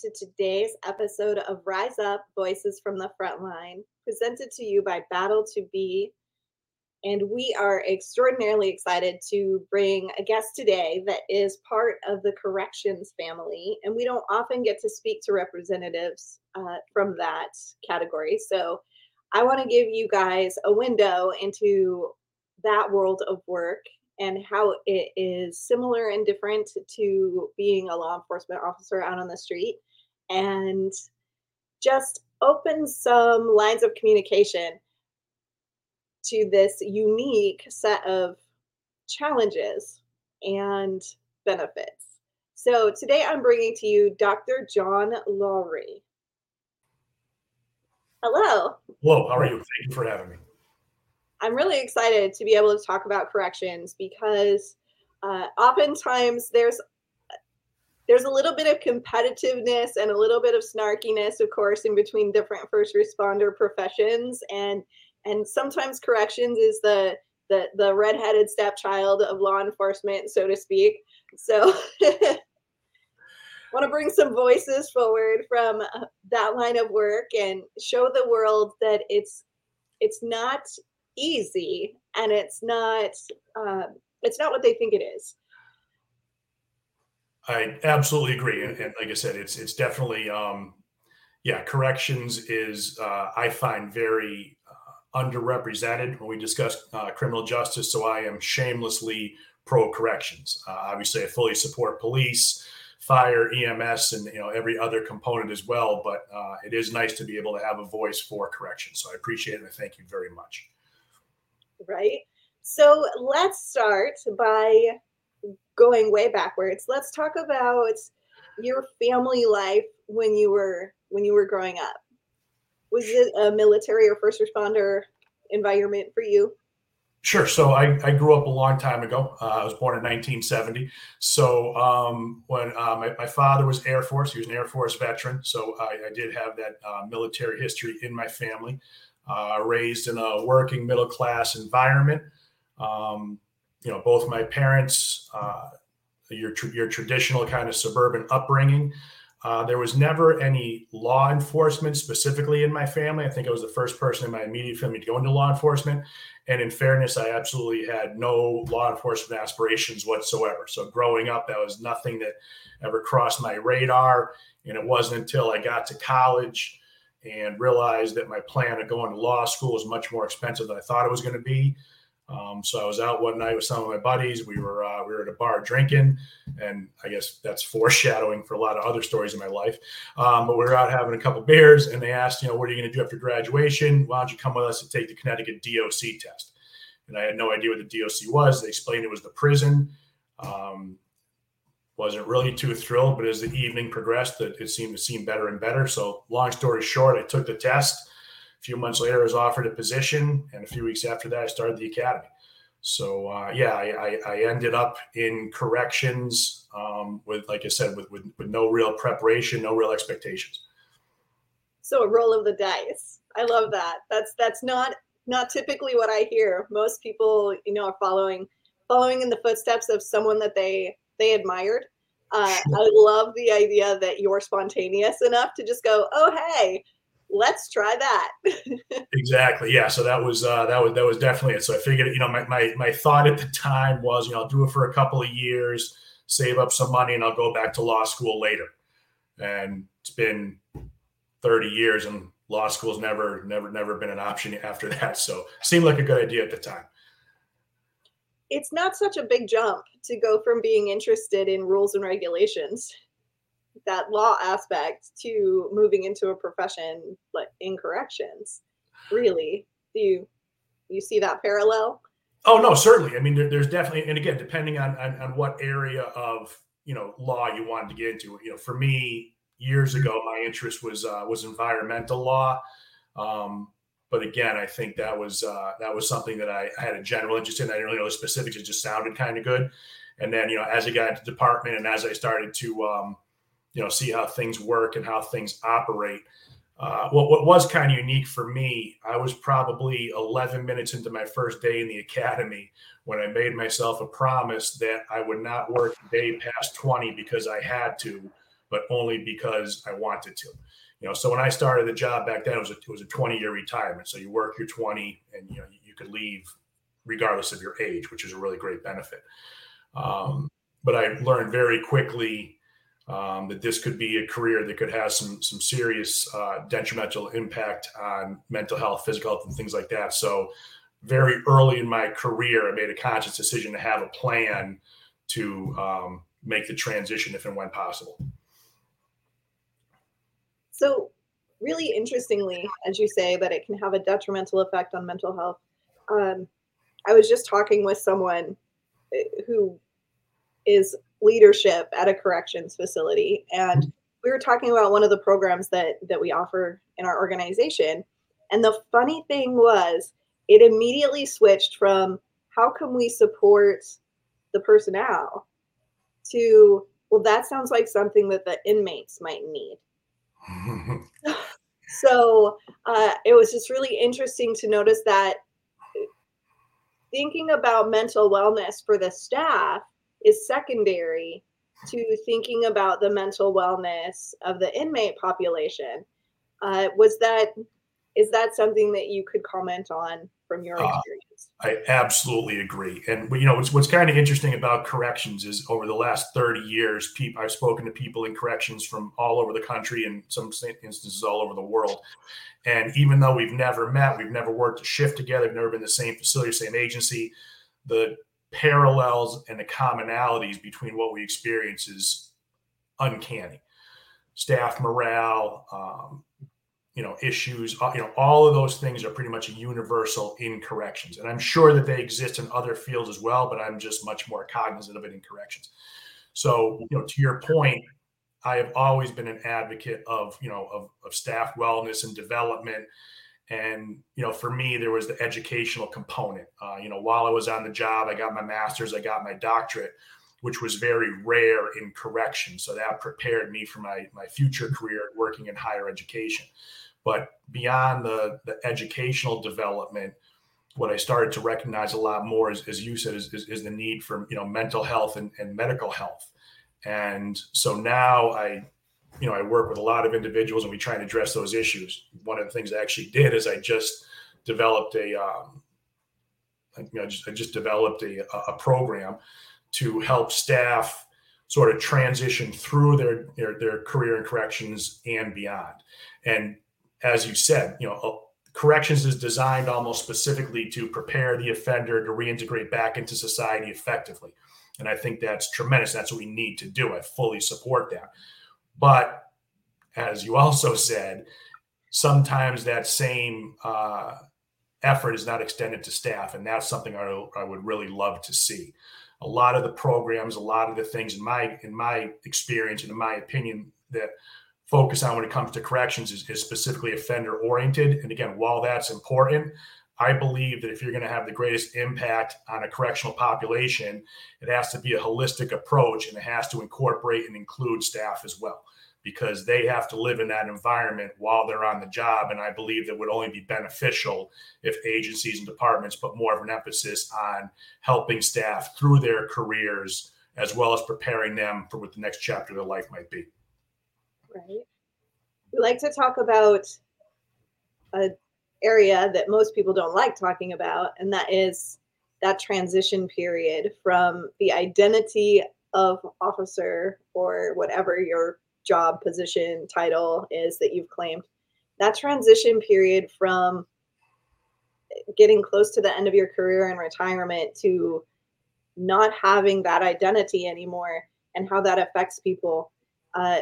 to today's episode of Rise Up Voices from the Frontline, presented to you by Battle to Be. And we are extraordinarily excited to bring a guest today that is part of the corrections family. And we don't often get to speak to representatives uh, from that category. So I want to give you guys a window into that world of work and how it is similar and different to being a law enforcement officer out on the street and just open some lines of communication to this unique set of challenges and benefits. So today I'm bringing to you Dr. John Lawrie. Hello. Hello, how are you? Thank you for having me. I'm really excited to be able to talk about corrections because uh, oftentimes there's there's a little bit of competitiveness and a little bit of snarkiness, of course, in between different first responder professions, and and sometimes corrections is the the the redheaded stepchild of law enforcement, so to speak. So. want to bring some voices forward from uh, that line of work and show the world that it's it's not easy and it's not uh, it's not what they think it is i absolutely agree and, and like i said it's it's definitely um yeah corrections is uh, i find very uh, underrepresented when we discuss uh, criminal justice so i am shamelessly pro corrections uh, obviously i fully support police fire ems and you know every other component as well but uh, it is nice to be able to have a voice for corrections so i appreciate it and thank you very much right? So let's start by going way backwards. Let's talk about your family life when you were when you were growing up. Was it a military or first responder environment for you? Sure. So I, I grew up a long time ago. Uh, I was born in 1970. So um, when uh, my, my, father was Air Force, he was an Air Force veteran. So I, I did have that uh, military history in my family uh, raised in a working middle class environment. Um, you know, both my parents, uh, your your traditional kind of suburban upbringing. Uh, there was never any law enforcement specifically in my family. I think I was the first person in my immediate family to go into law enforcement. And in fairness, I absolutely had no law enforcement aspirations whatsoever. So growing up, that was nothing that ever crossed my radar. And it wasn't until I got to college and realized that my plan of going to law school was much more expensive than I thought it was going to be. Um, so I was out one night with some of my buddies. We were uh, we were at a bar drinking, and I guess that's foreshadowing for a lot of other stories in my life. Um, but we were out having a couple beers, and they asked, you know, what are you going to do after graduation? Why don't you come with us to take the Connecticut DOC test? And I had no idea what the DOC was. They explained it was the prison. Um, wasn't really too thrilled, but as the evening progressed, it, it seemed to seem better and better. So, long story short, I took the test. A few months later, I was offered a position, and a few weeks after that, I started the academy. So, uh, yeah, I, I, I, ended up in corrections um, with, like I said, with, with, with no real preparation, no real expectations. So, a roll of the dice. I love that. That's that's not not typically what I hear. Most people, you know, are following following in the footsteps of someone that they they admired. Uh, I love the idea that you're spontaneous enough to just go, "Oh, hey, let's try that." exactly. Yeah. So that was uh, that was that was definitely it. So I figured, you know, my, my my thought at the time was, you know, I'll do it for a couple of years, save up some money, and I'll go back to law school later. And it's been 30 years, and law school's never never never been an option after that. So seemed like a good idea at the time it's not such a big jump to go from being interested in rules and regulations that law aspect to moving into a profession like in corrections really. Do you you see that parallel? Oh no certainly. I mean there, there's definitely and again depending on, on, on what area of you know law you wanted to get into. You know for me years ago my interest was uh, was environmental law. Um, but again, I think that was uh, that was something that I, I, had a general interest in. I didn't really know the specifics; it just sounded kind of good. And then, you know, as I got into department and as I started to, um, you know, see how things work and how things operate, uh, what, what was kind of unique for me, I was probably 11 minutes into my first day in the academy when I made myself a promise that I would not work a day past 20 because I had to but only because I wanted to. You know, so when I started the job back then, it was a, it was a 20 year retirement. So you work your 20 and, you know, you could leave regardless of your age, which is a really great benefit. Um, but I learned very quickly um, that this could be a career that could have some some serious uh, detrimental impact on mental health, physical health, and things like that. So, very early in my career, I made a conscious decision to have a plan to um, make the transition if and when possible. So, really interestingly, as you say, that it can have a detrimental effect on mental health. Um, I was just talking with someone eh, who is leadership at a corrections facility, and we were talking about one of the programs that that we offer in our organization. And the funny thing was, it immediately switched from how can we support the personnel to well, that sounds like something that the inmates might need. so uh, it was just really interesting to notice that thinking about mental wellness for the staff is secondary to thinking about the mental wellness of the inmate population. Uh, was that is that something that you could comment on from your uh, experience? Uh, I absolutely agree. And you know, what's, what's kind of interesting about corrections is over the last 30 years, people, I've spoken to people in corrections from all over the country and some instances all over the world. And even though we've never met, we've never worked a shift together, we've never been the same facility, same agency, the parallels and the commonalities between what we experience is uncanny. Staff morale, um, you know issues uh, you know all of those things are pretty much universal in corrections and i'm sure that they exist in other fields as well but i'm just much more cognizant of it in corrections. So you know to your point i have always been an advocate of you know of, of staff wellness and development and you know for me there was the educational component. Uh, you know while i was on the job i got my master's i got my doctorate which was very rare in correction. So that prepared me for my my future career working in higher education. But beyond the, the educational development, what I started to recognize a lot more, is, as you said, is, is, is, the need for you know mental health and, and medical health. And so now I, you know, I work with a lot of individuals, and we try and address those issues. One of the things I actually did is I just developed a, um, you know, just, I just developed a, a program to help staff sort of transition through their, their, their career in corrections and beyond. And as you said, you know, corrections is designed almost specifically to prepare the offender to reintegrate back into society effectively. And I think that's tremendous. That's what we need to do. I fully support that. But as you also said, sometimes that same uh, effort is not extended to staff. And that's something I, I would really love to see. A lot of the programs, a lot of the things in my in my experience and in my opinion that focus on when it comes to corrections is, is specifically offender oriented. And again, while that's important, I believe that if you're going to have the greatest impact on a correctional population, it has to be a holistic approach and it has to incorporate and include staff as well because they have to live in that environment while they're on the job. And I believe that would only be beneficial if agencies and departments put more of an emphasis on helping staff through their careers as well as preparing them for what the next chapter of their life might be right? We like to talk about a area that most people don't like talking about, and that is that transition period from the identity of officer or whatever your job position title is that you've claimed. That transition period from getting close to the end of your career and retirement to not having that identity anymore and how that affects people. Uh,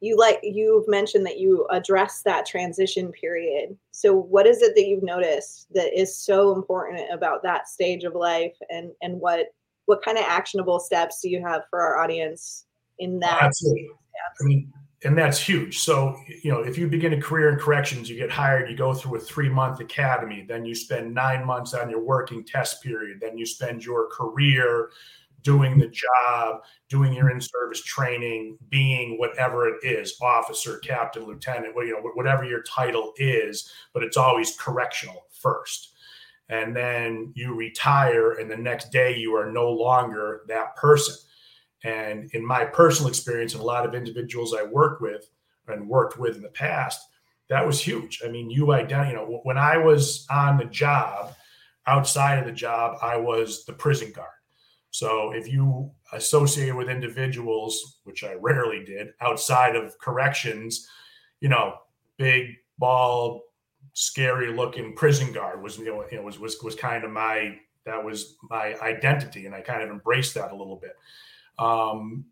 you like you've mentioned that you address that transition period. So what is it that you've noticed that is so important about that stage of life and and what what kind of actionable steps do you have for our audience in that absolutely I mean, and that's huge. So you know if you begin a career in corrections you get hired you go through a three month academy then you spend nine months on your working test period then you spend your career doing the job, doing your in-service training, being whatever it is, officer, captain, lieutenant, you know, whatever your title is, but it's always correctional first. And then you retire, and the next day you are no longer that person. And in my personal experience, and a lot of individuals I work with and worked with in the past, that was huge. I mean, you identify, you know, when I was on the job, outside of the job, I was the prison guard. So if you associate with individuals, which I rarely did, outside of corrections, you know, big, bald, scary looking prison guard was, you know, it was was was kind of my that was my identity, and I kind of embraced that a little bit. Um,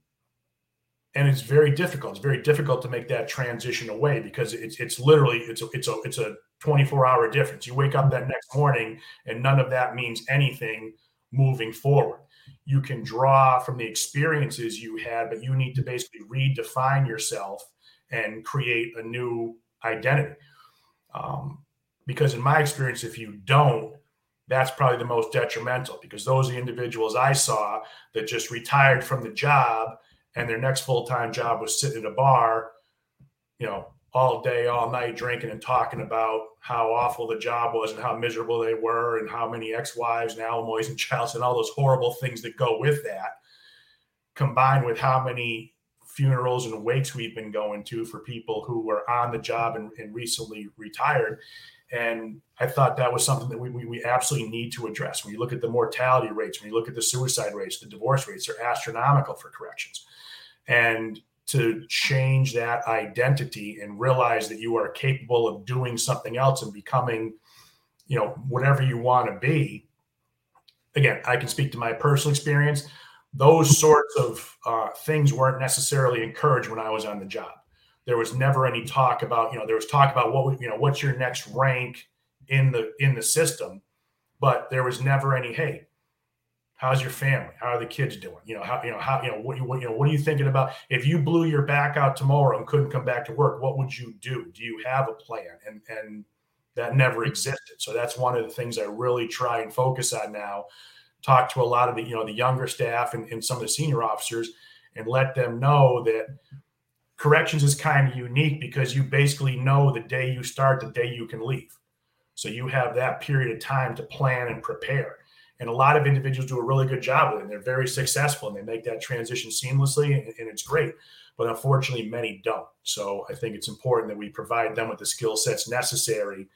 and it's very difficult. It's very difficult to make that transition away because it's it's literally it's a it's a it's a 24 hour difference. You wake up that next morning and none of that means anything moving forward. You can draw from the experiences you had, but you need to basically redefine yourself and create a new identity. Um, because in my experience, if you don't, that's probably the most detrimental because those are the individuals I saw that just retired from the job and their next full time job was sitting at a bar, you know, all day, all night, drinking and talking about how awful the job was and how miserable they were and how many ex wives and alimonies and childs and all those horrible things that go with that, combined with how many funerals and wakes we've been going to for people who were on the job and, and recently retired. And I thought that was something that we, we, we, absolutely need to address. When you look at the mortality rates, when you look at the suicide rates, the divorce rates are astronomical for corrections. And to change that identity and realize that you are capable of doing something else and becoming, you know, whatever you want to be. Again, I can speak to my personal experience. Those sorts of uh, things weren't necessarily encouraged when I was on the job there was never any talk about you know there was talk about what you know what's your next rank in the in the system but there was never any hey how's your family? How are the kids doing? You know how you know how you know what, you what you know what are you thinking about? If you blew your back out tomorrow and couldn't come back to work what would you do? Do you have a plan? And and that never mm-hmm. existed. So that's one of the things i really try and focus on now. Talk to a lot of the you know the younger staff and, and some of the senior officers and let them know that corrections is kind of unique because you basically know the day you start, the day you can leave. So you have that period of time to plan and prepare. And a lot of individuals do a really good job with it. And they're very successful and they make that transition seamlessly, and, and it's great. But unfortunately, many don't. So I think it's important that we provide them with the skill sets necessary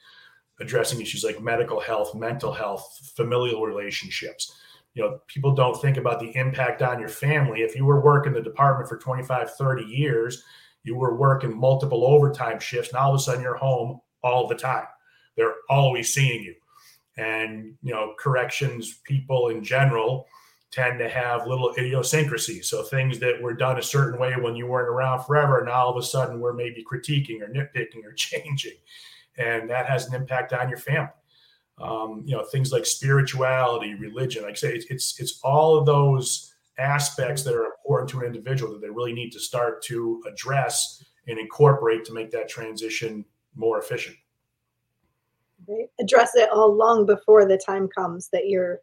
addressing issues like medical health, mental health, familial relationships you know people don't think about the impact on your family if you were working the department for 25 30 years you were working multiple overtime shifts now all of a sudden you're home all the time they're always seeing you and you know corrections people in general tend to have little idiosyncrasies. So things that were done a certain way when you weren't around forever and all of a sudden we're maybe critiquing or nitpicking or changing. And that has an impact on your family. Um, you know things like spirituality religion like I say it's, it's it's all of those aspects that are important to an individual that they really need to start to address and incorporate to make that transition more efficient right. address it all long before the time comes that you're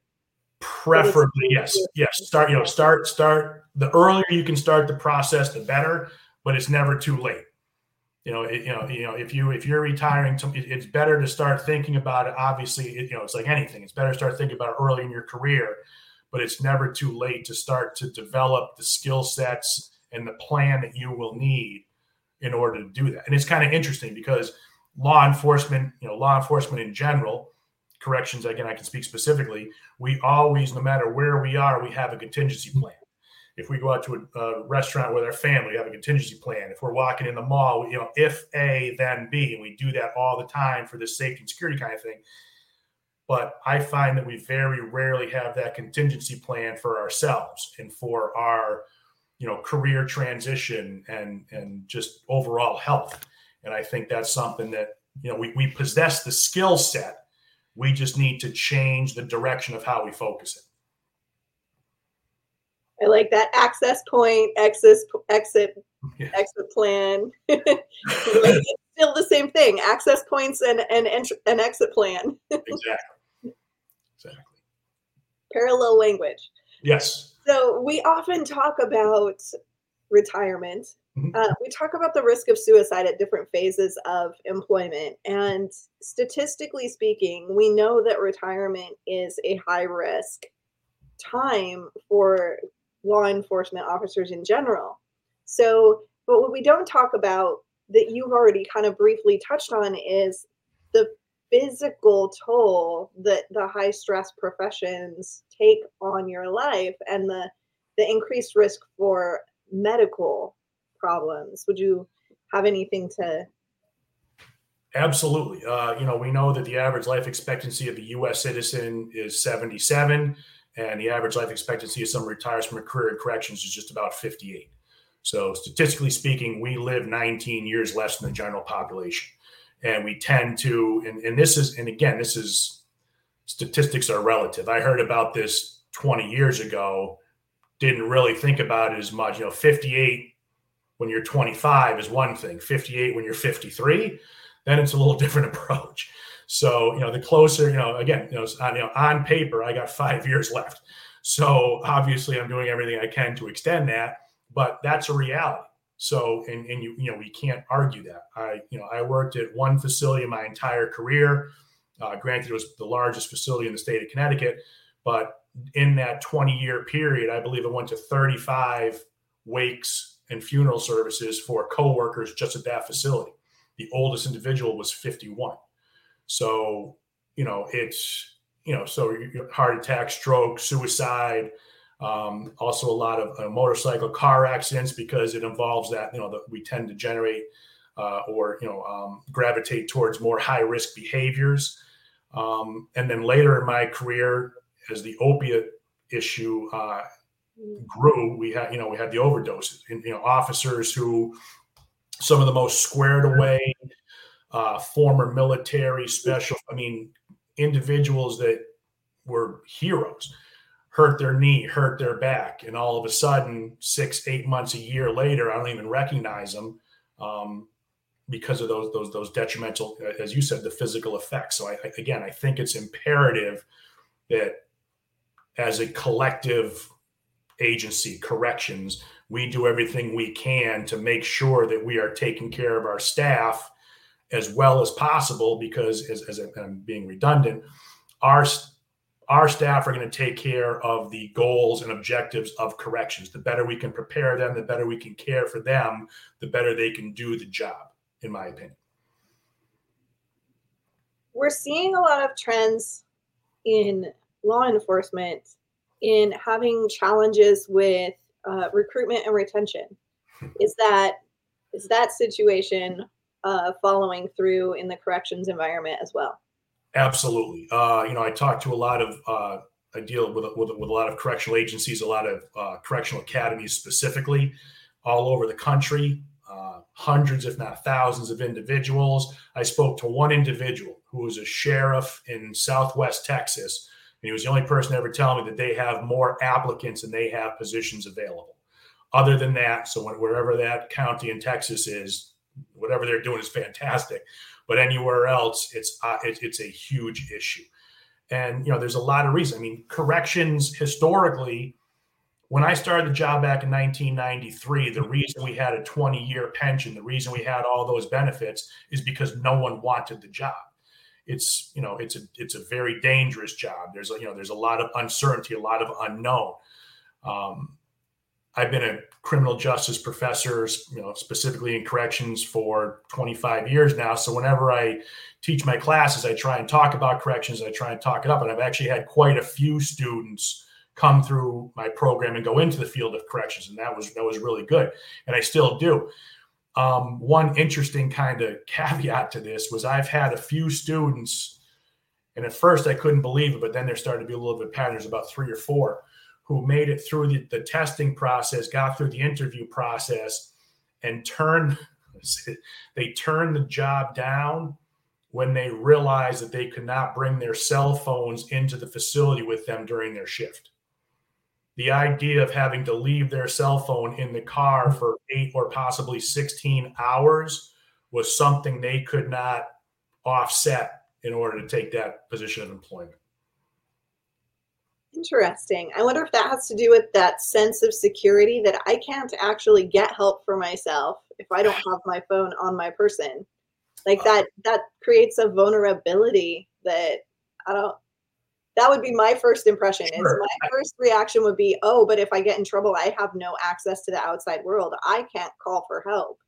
preferably yes yes start you know start start the earlier you can start the process the better but it's never too late you know, it, you know, you know, if you if you're retiring, it's better to start thinking about it. Obviously, it, you know, it's like anything; it's better to start thinking about it early in your career. But it's never too late to start to develop the skill sets and the plan that you will need in order to do that. And it's kind of interesting because law enforcement, you know, law enforcement in general, corrections again, I can speak specifically. We always, no matter where we are, we have a contingency plan. If we go out to a, a restaurant with our family, we have a contingency plan. If we're walking in the mall, you know, if A, then B, and we do that all the time for this safety and security kind of thing. But I find that we very rarely have that contingency plan for ourselves and for our, you know, career transition and and just overall health. And I think that's something that you know we, we possess the skill set. We just need to change the direction of how we focus it. I like that access point, exit, exit, yeah. exit plan. it's still the same thing: access points and and an exit plan. exactly. Exactly. Parallel language. Yes. So we often talk about retirement. Uh, we talk about the risk of suicide at different phases of employment. And statistically speaking, we know that retirement is a high risk time for law enforcement officers in general. So, but what we don't talk about that you've already kind of briefly touched on is the physical toll that the high stress professions take on your life and the the increased risk for medical problems. Would you have anything to Absolutely. Uh, you know, we know that the average life expectancy of a U.S. citizen is 77, and the average life expectancy of someone retires from a career in corrections is just about 58. So, statistically speaking, we live 19 years less than the general population. And we tend to, and, and this is, and again, this is statistics are relative. I heard about this 20 years ago, didn't really think about it as much. You know, 58 when you're 25 is one thing, 58 when you're 53 then it's a little different approach. So, you know, the closer, you know, again, you know, on, you know, on paper, I got five years left. So obviously I'm doing everything I can to extend that, but that's a reality. So, and, and you, you know, we can't argue that. I, you know, I worked at one facility my entire career. Uh, granted, it was the largest facility in the state of Connecticut, but in that 20 year period, I believe I went to 35 wakes and funeral services for coworkers just at that facility the oldest individual was 51. So, you know, it's, you know, so heart attack, stroke, suicide, um, also a lot of uh, motorcycle car accidents because it involves that, you know, that we tend to generate uh, or, you know, um, gravitate towards more high risk behaviors. Um, and then later in my career, as the opiate issue uh, grew, we had, you know, we had the overdoses. And, you know, officers who some of the most squared away uh, former military special i mean individuals that were heroes hurt their knee hurt their back and all of a sudden six eight months a year later i don't even recognize them um, because of those those those detrimental as you said the physical effects. So I, again i think it's imperative that as a collective agency corrections we do everything we can to make sure that we are taking care of our staff as well as possible because as, as I'm being redundant, our our staff are going to take care of the goals and objectives of corrections. The better we can prepare them, the better we can care for them, the better they can do the job, in my opinion. We're seeing a lot of trends in law enforcement in having challenges with uh, recruitment and retention. Is that is that situation uh, following through in the corrections environment as well? Absolutely. Uh, you know, I talk to a lot of uh, I deal with, with, with a lot of correctional agencies, a lot of uh, correctional academies specifically, all over the country. Uh, hundreds, if not thousands, of individuals. I spoke to one individual who was a sheriff in Southwest Texas he was the only person to ever tell me that they have more applicants than they have positions available. Other than that, so wherever that county in Texas is, whatever they're doing is fantastic. But anywhere else, it's uh, it, it's a huge issue. And you know, there's a lot of reasons. I mean, corrections historically, when I started the job back in 1993, the reason we had a 20 year pension, the reason we had all those benefits is because no one wanted the job it's you know it's a it's a very dangerous job. There's a, you know there's a lot of uncertainty, a lot of unknown. Um, I've been a criminal justice professor, you know, specifically in corrections for 25 years now. So whenever I teach my classes, I try and talk about corrections. I try and talk it up, and I've actually had quite a few students come through my program and go into the field of corrections, and that was that was really good, and I still do. Um, one interesting kind of caveat to this was I've had a few students, and at first I couldn't believe it, but then there started to be a little bit patterns about three or four who made it through the, the testing process, got through the interview process, and turned they turned the job down when they realized that they could not bring their cell phones into the facility with them during their shift the idea of having to leave their cell phone in the car for eight or possibly 16 hours was something they could not offset in order to take that position of employment. Interesting. I wonder if that has to do with that sense of security that I can't actually get help for myself if I don't have my phone on my person. Like that that creates a vulnerability that I don't that would be my first impression. Sure. Is my first reaction would be, oh, but if I get in trouble, I have no access to the outside world. I can't call for help.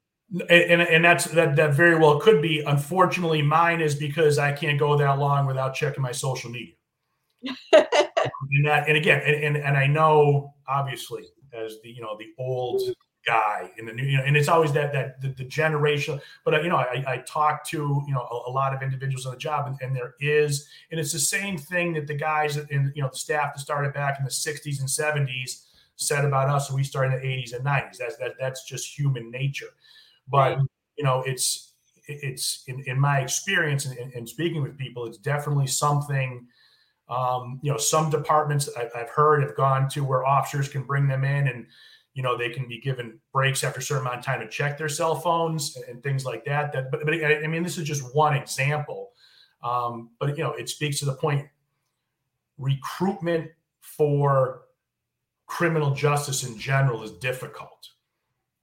And, and that's that that very well could be. Unfortunately, mine is because I can't go that long without checking my social media. and that, and again, and, and and I know obviously as the you know the old mm guy in the new, you know, and it's always that that the, the generation. But uh, you know, I, I talk to you know a, a, lot of individuals on the job, and, and, there is, and it's the same thing that the guys in you know the staff that started back in the '60s and '70s said about us when we started in the '80s and '90s. That's that that's just human nature. But right. you know, it's it's in, in my experience and, and speaking with people, it's definitely something. Um, you know, some departments I've, I've heard have gone to where officers can bring them in and you know they can be given breaks after a certain amount of time to check their cell phones and things like that that but, but i mean this is just one example. Um, but you know it speaks to the point recruitment for criminal justice in general is difficult.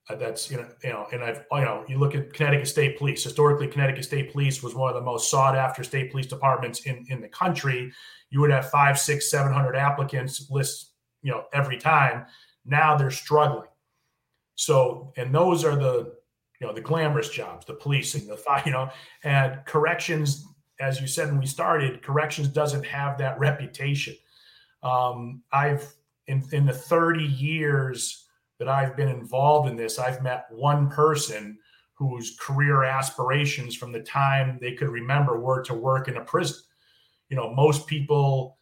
Uh, that's you know you know and i've you know you look at connecticut state police. Historically connecticut state police was one of the most sought after state police departments in in the country. You would have five six seven hundred applicants list you know every time now they're struggling. So, and those are the, you know, the glamorous jobs, the policing, the you know, and corrections, as you said when we started, corrections doesn't have that reputation. Um, I've in in the 30 years that I've been involved in this, I've met one person whose career aspirations from the time they could remember were to work in a prison. You know, most people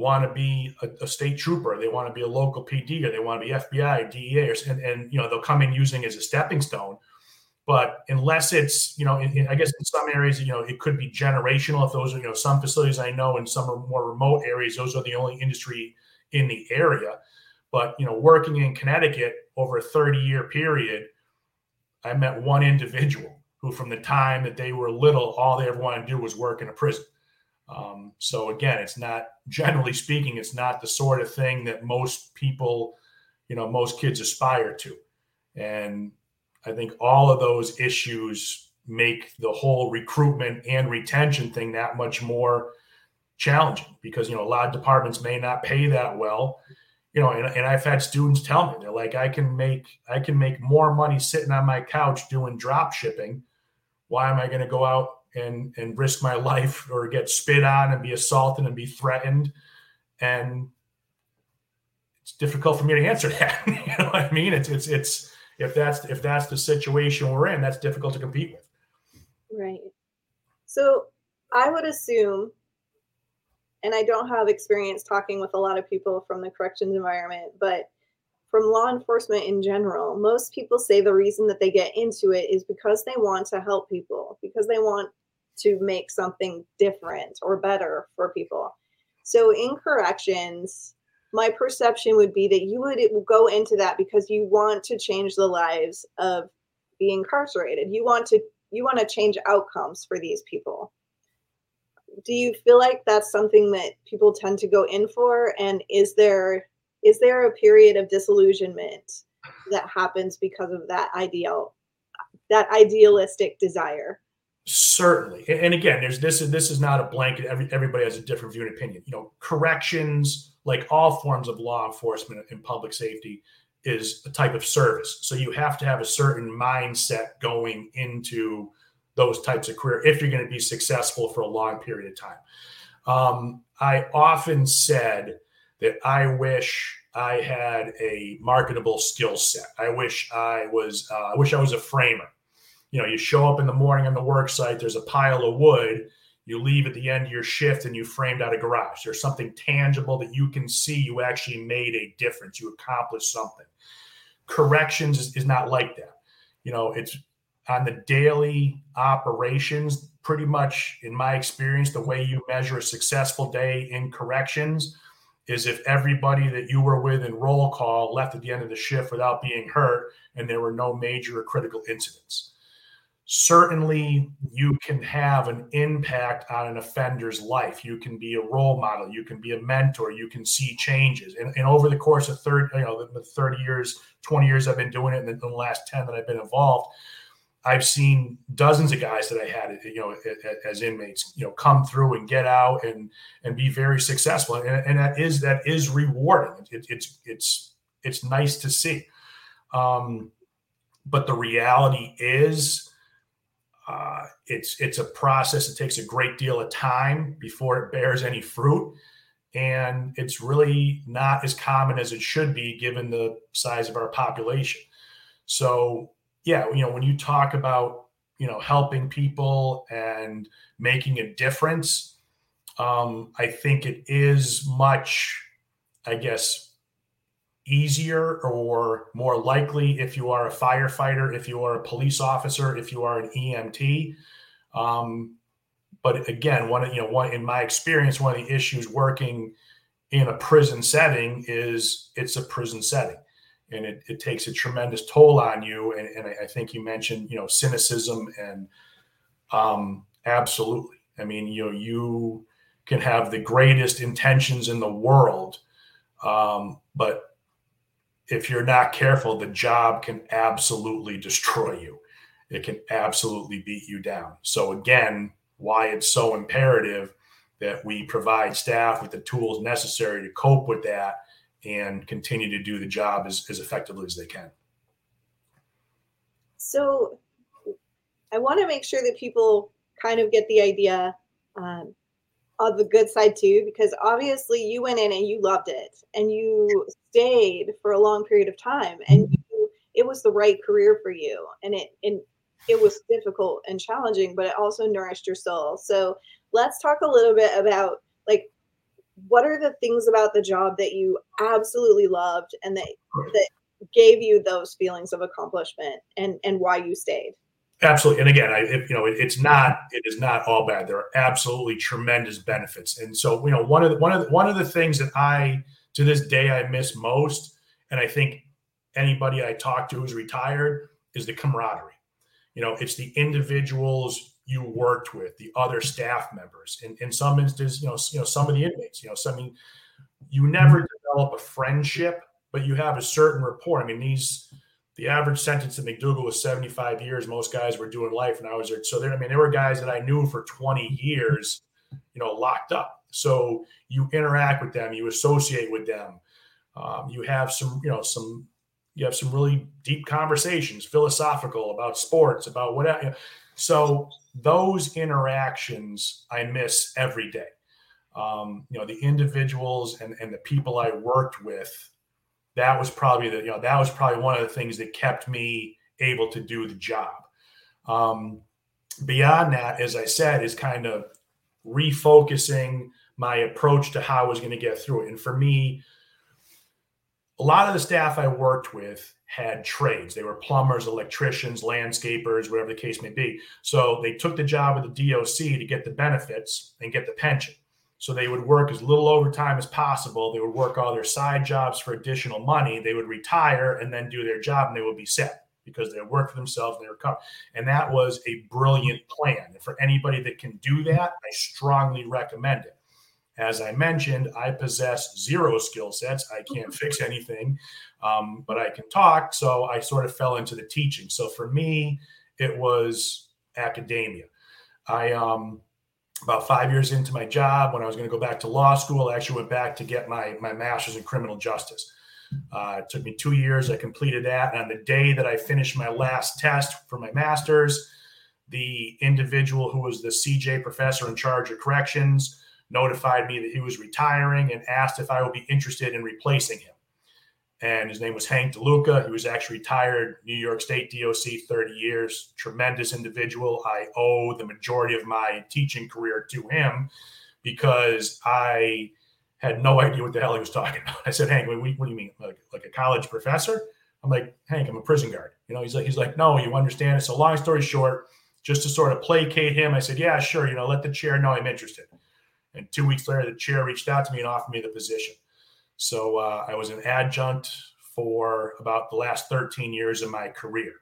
want to be a, a, state trooper, they want to be a local PD, or they want to be FBI, DEA, or, and, and you know they'll come in using as a stepping stone. But unless it's you know, in, in, I guess in some areas you know it could be generational. If those are you know some facilities I know in some more remote areas, those are the only industry in the area. But you know, working in Connecticut over a 30 year period, I met one individual who, from the time that they were little, all they ever wanted to do was work in a prison. Um, so again, it's not generally speaking, it's not the sort of thing that most people, you know, most kids aspire to. And I think all of those issues make the whole recruitment and retention thing that much more challenging because you know a lot of departments may not pay that well you know and, and i've had students tell me they're like i can make i can make more money sitting on my couch doing drop shipping why am i going to go out and and risk my life or get spit on and be assaulted and be threatened. And it's difficult for me to answer that you know what i mean? It's it's it's if that's if that's the situation we're in that's difficult to compete with. Right. So i would assume and i don't have experience talking with a lot of people from the corrections environment but from law enforcement in general, most people say the reason that they get into it is because they want to help people, because they want to make something different or better for people. So in corrections, my perception would be that you would go into that because you want to change the lives of the incarcerated. You want to you want to change outcomes for these people. Do you feel like that's something that people tend to go in for and is there is there a period of disillusionment that happens because of that ideal that idealistic desire? Certainly, and again, there's this is this is not a blanket. Every, everybody has a different view and opinion. You know, corrections, like all forms of law enforcement and public safety, is a type of service. So you have to have a certain mindset going into those types of career if you're going to be successful for a long period of time. Um, I often said that I wish I had a marketable skill set. I wish I was. Uh, I wish I was a framer you know, you show up in the morning on the work site, there's a pile of wood, you leave at the end of your shift and you framed out a garage. There's something tangible that you can see you actually made a difference, you accomplished something. Corrections is, is not like that. You know, it's on the daily operations, pretty much in my experience, the way you measure a successful day in corrections is if everybody that you were with in roll call left at the end of the shift without being hurt and there were no major or critical incidents certainly you can have an impact on an offender's life. You can be a role model, you can be a mentor, you can see changes. And, and over the course of 30, you know, the 30 years, 20 years I've been doing it, and the last 10 that I've been involved, I've seen dozens of guys that I had, you know, as inmates, you know, come through and get out and and be very successful, and, and that is that is rewarding. It, it's it's it's nice to see, um, but the reality is, uh, it's it's a process. It takes a great deal of time before it bears any fruit, and it's really not as common as it should be given the size of our population. So yeah, you know, when you talk about, you know, helping people and making a difference, um, I think it is much, I guess, easier or more likely if you are a firefighter, if you are a police officer, if you are an EMT. Um, but again, one you know, one in my experience, one of the issues working in a prison setting is it's a prison setting and it, it takes a tremendous toll on you. And, and I, I think you mentioned, you know, cynicism and um, absolutely. I mean, you know, you can have the greatest intentions in the world, um, but if you're not careful, the job can absolutely destroy you. It can absolutely beat you down. So again, why it's so imperative that we provide staff with the tools necessary to cope with that and continue to do the job as, as effectively as they can. So I want to make sure that people kind of get the idea um, of the good side too, because obviously you went in and you loved it and you stayed for a long period of time and mm-hmm. you, it was the right career for you and it and it was difficult and challenging, but it also nourished your soul. So let's talk a little bit about like what are the things about the job that you absolutely loved and that that gave you those feelings of accomplishment and and why you stayed absolutely. And again i you know it, it's not it is not all bad. There are absolutely tremendous benefits. And so you know one of the one of the, one of the things that i to this day i miss most and i think anybody i talk to who's retired is the camaraderie. You know it's the individuals you worked with, the other staff members. In, in some instances, you know, you know, some of the inmates, you know, some you never mm-hmm. develop a friendship, but you have a certain rapport. I mean, these the average sentence in MacDougall was 75 years. Most guys were doing life, and I was there. So there, I mean, there were guys that I knew for 20 years, you know, locked up. So you interact with them, you associate with them, um, you have some, you know, some, you have some really deep conversations, philosophical about sports, about whatever. So those interactions I miss every day. Um, you know, the individuals and, and the people I worked with, that was probably the, you know, that was probably one of the things that kept me able to do the job. Um, beyond that, as I said, is kind of refocusing my approach to how I was going to get through it. And for me, a lot of the staff I worked with had trades. They were plumbers, electricians, landscapers, whatever the case may be. So they took the job with the DOC to get the benefits and get the pension. So they would work as little overtime as possible. They would work all their side jobs for additional money. They would retire and then do their job and they would be set because they worked for themselves and they were covered. And that was a brilliant plan. And for anybody that can do that, I strongly recommend it. As I mentioned, I possess zero skill sets. I can't fix anything, um, but I can talk. So I sort of fell into the teaching. So for me, it was academia. I, um, about five years into my job, when I was going to go back to law school, I actually went back to get my, my master's in criminal justice. Uh, it took me two years. I completed that. And on the day that I finished my last test for my master's, the individual who was the CJ professor in charge of corrections notified me that he was retiring and asked if I would be interested in replacing him. And his name was Hank DeLuca. He was actually retired New York State DOC 30 years, tremendous individual. I owe the majority of my teaching career to him because I had no idea what the hell he was talking about. I said, Hank, what, what do you mean? Like, like a college professor? I'm like, Hank, I'm a prison guard. You know, he's like, he's like, no, you understand it. So long story short, just to sort of placate him, I said, yeah, sure. You know, let the chair know I'm interested. And two weeks later, the chair reached out to me and offered me the position. So uh, I was an adjunct for about the last 13 years of my career.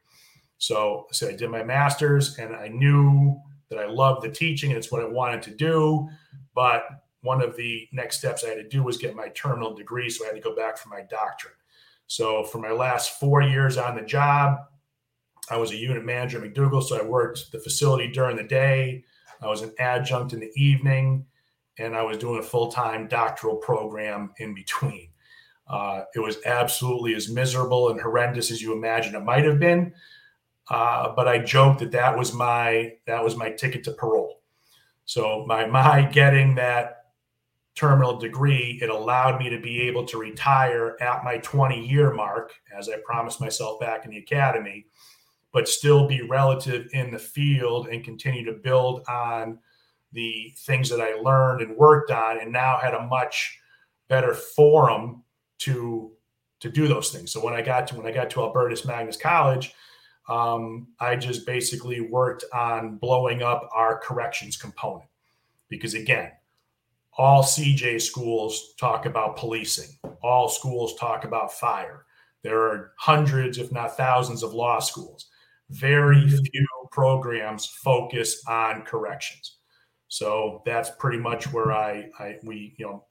So I said I did my master's and I knew that I loved the teaching and it's what I wanted to do. But one of the next steps I had to do was get my terminal degree. So I had to go back for my doctorate. So for my last four years on the job, I was a unit manager at MacDougall, so I worked the facility during the day. I was an adjunct in the evening, and I was doing a full time doctoral program in between. Uh, it was absolutely as miserable and horrendous as you imagine it might have been. Uh, but I joked that that was my that was my ticket to parole. So my my getting that terminal degree, it allowed me to be able to retire at my 20 year mark, as I promised myself back in the academy, but still be relative in the field and continue to build on the things that I learned and worked on, and now had a much better forum to to do those things. So when I got to when I got to Albertus Magnus College, um, I just basically worked on blowing up our corrections component because again, all CJ schools talk about policing. All schools talk about fire. There are hundreds, if not thousands, of law schools. Very mm-hmm. few programs focus on corrections. So that's pretty much where I, I we, you know,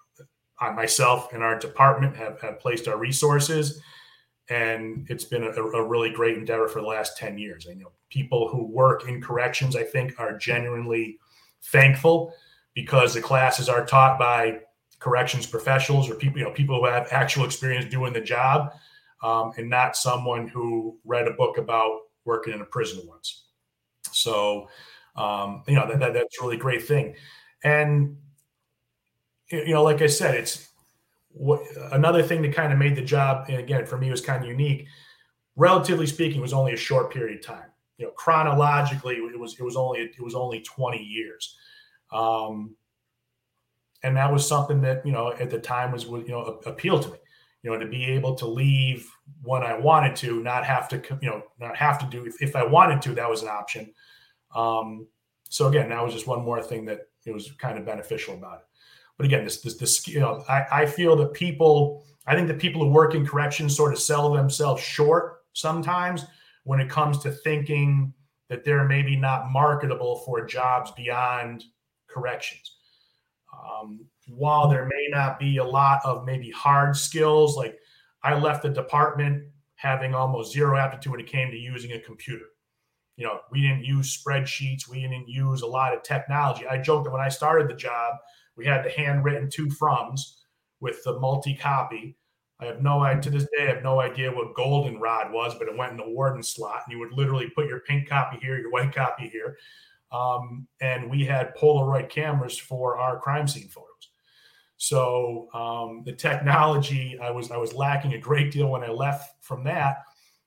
I myself and our department have, have placed our resources. And it's been a, a really great endeavor for the last 10 years. I know people who work in corrections, I think, are genuinely thankful because the classes are taught by corrections professionals or people, you know, people who have actual experience doing the job, um, and not someone who read a book about working in a prison once. So, um, you know, that, that, that's a really great thing. And, you know, like I said, it's what another thing that kind of made the job, and again, for me was kind of unique. Relatively speaking, was only a short period of time. You know, chronologically, it was it was only it was only 20 years. Um, and that was something that, you know, at the time was, you know, appealed to me, you know, to be able to leave when I wanted to, not have to, you know, not have to do, if, if I wanted to, that was an option. Um, so again, that was just one more thing that it was kind of beneficial about it. But again, this, this, this, you know, I, I feel that people, I think that people who work in corrections sort of sell themselves short sometimes when it comes to thinking that they're maybe not marketable for jobs beyond corrections. Um, while there may not be a lot of maybe hard skills, like I left the department having almost zero aptitude when it came to using a computer. You know, we didn't use spreadsheets, we didn't use a lot of technology. I joked that when I started the job, we had the handwritten two froms with the multi copy. I have no idea to this day, I have no idea what goldenrod was, but it went in the warden slot, and you would literally put your pink copy here, your white copy here. Um, and we had Polaroid cameras for our crime scene photos. So um, the technology, I was I was lacking a great deal when I left from that.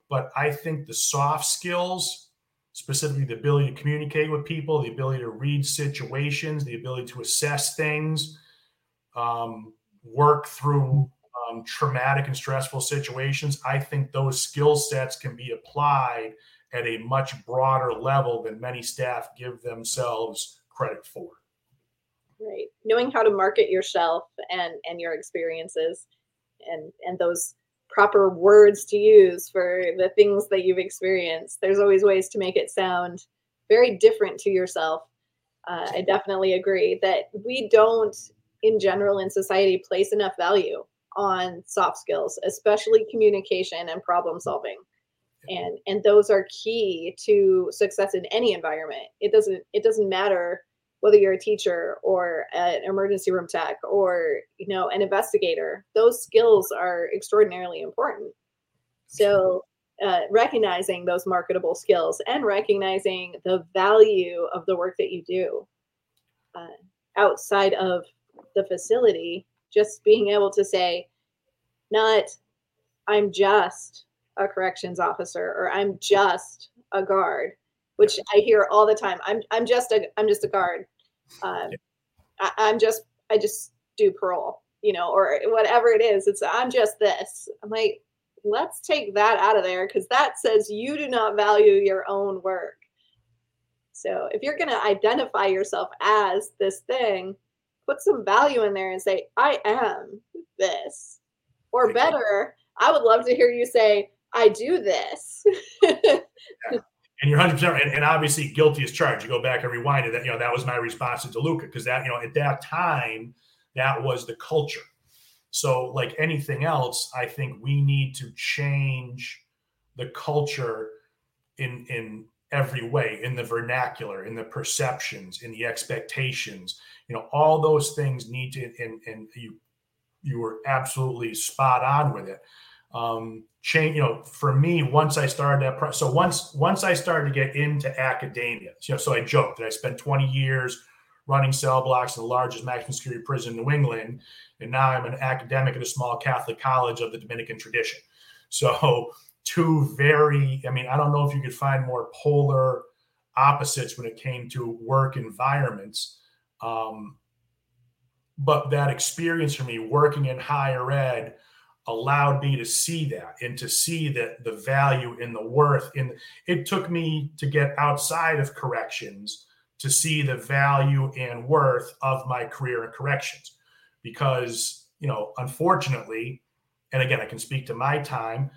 But I think the soft skills, specifically the ability to communicate with people, the ability to read situations, the ability to assess things, um, work through um, traumatic and stressful situations, I think those skill sets can be applied at a much broader level than many staff give themselves credit for. Right. Knowing how to market yourself and and your experiences and and those proper words to use for the things that you've experienced. There's always ways to make it sound very different to yourself. Uh, I definitely agree that we don't, in general, in society, place enough value on soft skills, especially communication and problem solving and and those are key to success in any environment it doesn't it doesn't matter whether you're a teacher or an emergency room tech or you know an investigator those skills are extraordinarily important. So uh, recognizing those marketable skills and recognizing the value of the work that you do uh, outside of the facility just being able to say not i'm just a corrections officer or I'm just a guard, which I hear all the time. I'm I'm just a I'm just a guard. Um, I, I'm just I just do parole, you know, or whatever it is. It's I'm just this. I'm like, let's take that out of there because that says you do not value your own work. So if you're going to identify yourself as this thing, put some value in there and say, I am this. Or better, I would love to hear you say, I do this. yeah. And you're 100 percent and, and obviously guilty as charged. You go back and rewind it. That you know that was my response to DeLuca because that you know at that time that was the culture. So like anything else, I think we need to change the culture in in every way in the vernacular in the perceptions in the expectations you know all those things need to and and you you were absolutely spot on with it um change you know for me once i started that pro- so once once i started to get into academia you know so i joked that i spent 20 years running cell blocks in the largest maximum security prison in new england and now i'm an academic at a small catholic college of the dominican tradition so two very, I mean, I don't know if you could find more polar opposites when it came to work environments. Um, but that experience for me working in higher ed allowed me to see that and to see that the value and the worth. In it took me to get outside of corrections to see the value and worth of my career in corrections. Because you know unfortunately and again i can speak to my time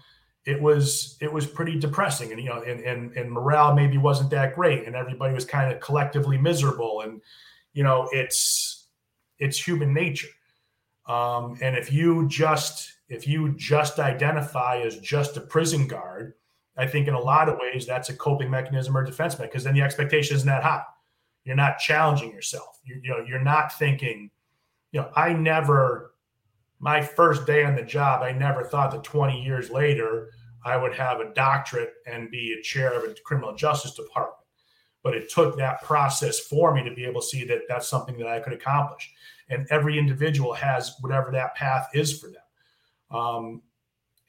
it was it was pretty depressing. And you know and, and and morale maybe wasn't that great and everybody was kind of collectively miserable. And you know it's it's human nature. Um, and if you just if you just identify as just a prison guard i think in a lot of ways that's a coping mechanism or defense mechanism because then the expectation isn't that high you're not challenging yourself you, you know you're not thinking you know i never my first day on the job, I never thought that 20 years later I would have a doctorate and be a chair of a criminal justice department. But it took that process for me to be able to see that that's something that I could accomplish. And every individual has whatever that path is for them. Um,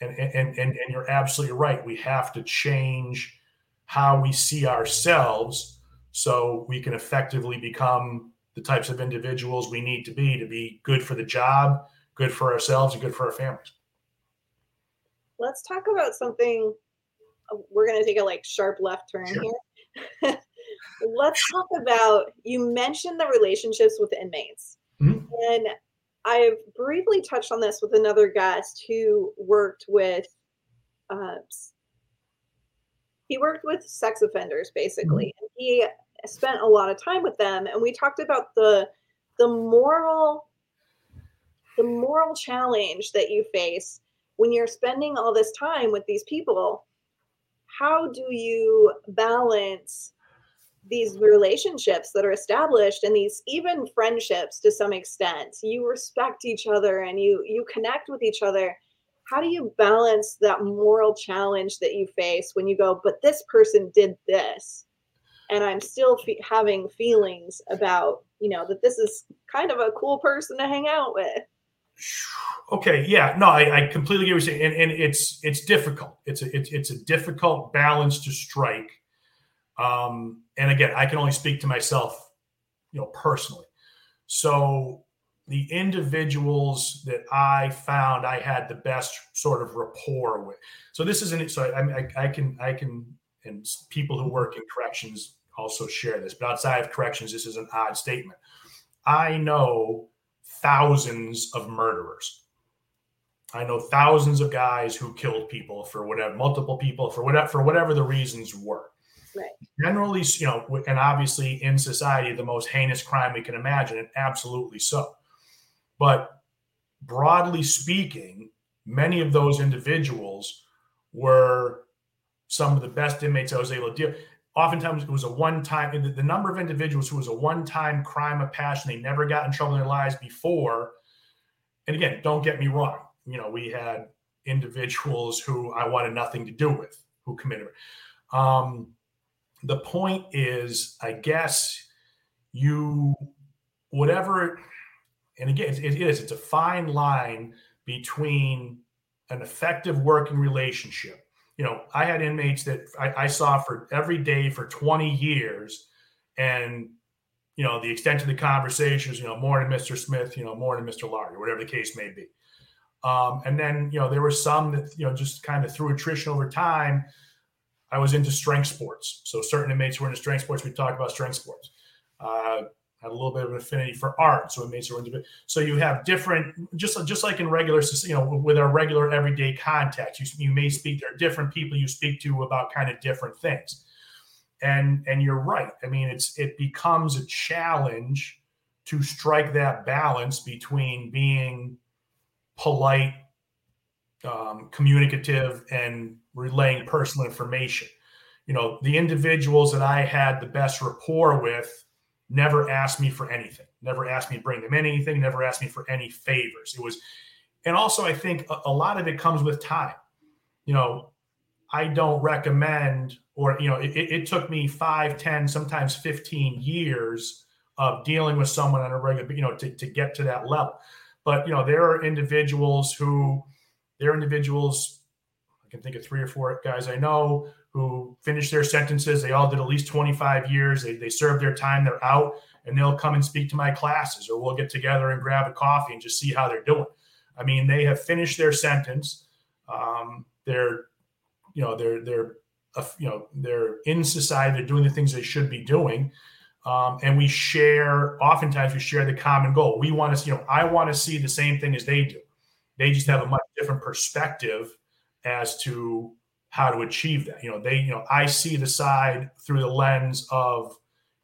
and, and, and, and you're absolutely right. We have to change how we see ourselves so we can effectively become the types of individuals we need to be to be good for the job good for ourselves and good for our families. Let's talk about something. Uh, we're going to take a like sharp left turn sure. here. Let's talk about you mentioned the relationships with inmates. Mm-hmm. And I've briefly touched on this with another guest who worked with uh, he worked with sex offenders basically mm-hmm. and he spent a lot of time with them and we talked about the the moral the moral challenge that you face when you're spending all this time with these people how do you balance these relationships that are established and these even friendships to some extent you respect each other and you you connect with each other how do you balance that moral challenge that you face when you go but this person did this and i'm still fe- having feelings about you know that this is kind of a cool person to hang out with Okay, yeah, no, I, I completely get what you're saying, and, and it's it's difficult. It's a it's, it's a difficult balance to strike. Um, and again, I can only speak to myself, you know, personally. So the individuals that I found I had the best sort of rapport with. So this isn't so I, I, I can I can and people who work in corrections also share this, but outside of corrections, this is an odd statement. I know thousands of murderers. I know thousands of guys who killed people for whatever, multiple people for whatever, for whatever the reasons were. Right. Generally, you know, and obviously in society, the most heinous crime we can imagine, and absolutely so. But broadly speaking, many of those individuals were some of the best inmates I was able to deal oftentimes it was a one time the, number of individuals who was a one time crime of passion they never got in trouble in their lives before and again don't get me wrong you know we had individuals who i wanted nothing to do with who committed um, the point is i guess you whatever and again it, it is it's a fine line between an effective working relationship you know, I had inmates that I, I, saw for every day for 20 years. And, you know, the extent of the conversations, you know, morning, Mr. Smith, you know, morning, Mr. Lawrie, whatever the case may be. Um, and then, you know, there were some that, you know, just kind of through attrition over time, I was into strength sports. So certain inmates were into strength sports. We talk about strength sports. Uh, had a little bit of an affinity for art, so it makes it into so you have different just just like in regular you know with our regular everyday contact you, you may speak there are different people you speak to about kind of different things and and you're right i mean it's it becomes a challenge to strike that balance between being polite um, communicative and relaying personal information you know, the individuals that I had the best rapport with never asked me for anything, never asked me to bring them anything, never asked me for any favors. It was, and also I think a, a lot of it comes with time. You know, I don't recommend, or, you know, it, it took me five, ten, sometimes 15 years of dealing with someone on a regular, you know, to, to get to that level. But, you know, there are individuals who, there are individuals, I can think of three or four guys I know who finished their sentences. They all did at least 25 years. They, they served their time. They're out and they'll come and speak to my classes or we'll get together and grab a coffee and just see how they're doing. I mean, they have finished their sentence. Um, they're, you know, they're, they're, uh, you know, they're in society. They're doing the things they should be doing. Um, and we share, oftentimes we share the common goal. We want to, you know, I want to see the same thing as they do. They just have a much different perspective as to how to achieve that. You know, they, you know, I see the side through the lens of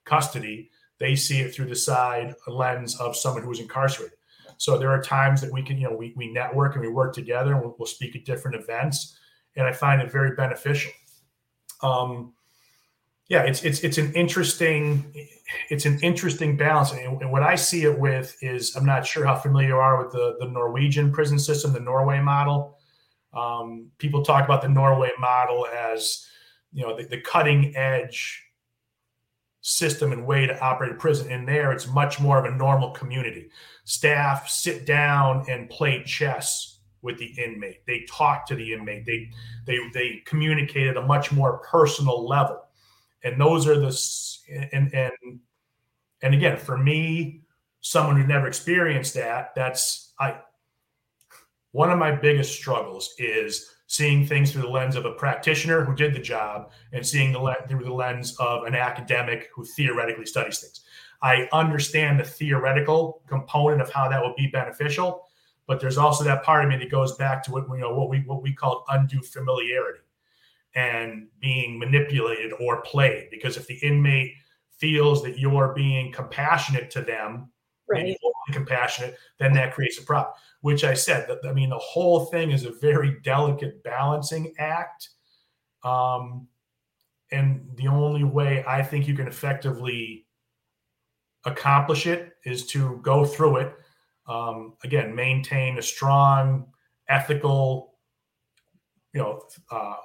custody. They see it through the side lens of someone who is incarcerated. So there are times that we can, you know, we, we network and we work together and we'll, we'll speak at different events. And I find it very beneficial. Um, yeah, it's it's it's an interesting it's an interesting balance, and, and, what I see it with is I'm not sure how familiar you are with the the Norwegian prison system, the Norway model. Um, people talk about the Norway model as you know the, the cutting edge system and way to operate a prison. In there, it's much more of a normal community. Staff sit down and play chess with the inmate. They talk to the inmate. They they they communicate at a much more personal level. And those are the and and and again, for me, someone who never experienced that, that's I one of my biggest struggles is seeing things through the lens of a practitioner who did the job and seeing the through the lens of an academic who theoretically studies things. I understand the theoretical component of how that would be beneficial, but there's also that part of me that goes back to what you know what we what we call undue familiarity and being manipulated or played. Because if the inmate feels that you're being compassionate to them, right. compassionate, then that creates a problem which I said that I mean the whole thing is a very delicate balancing act. Um, and the only way I think you can effectively accomplish it is to go through it. Um, again, maintain a strong ethical, you know, uh,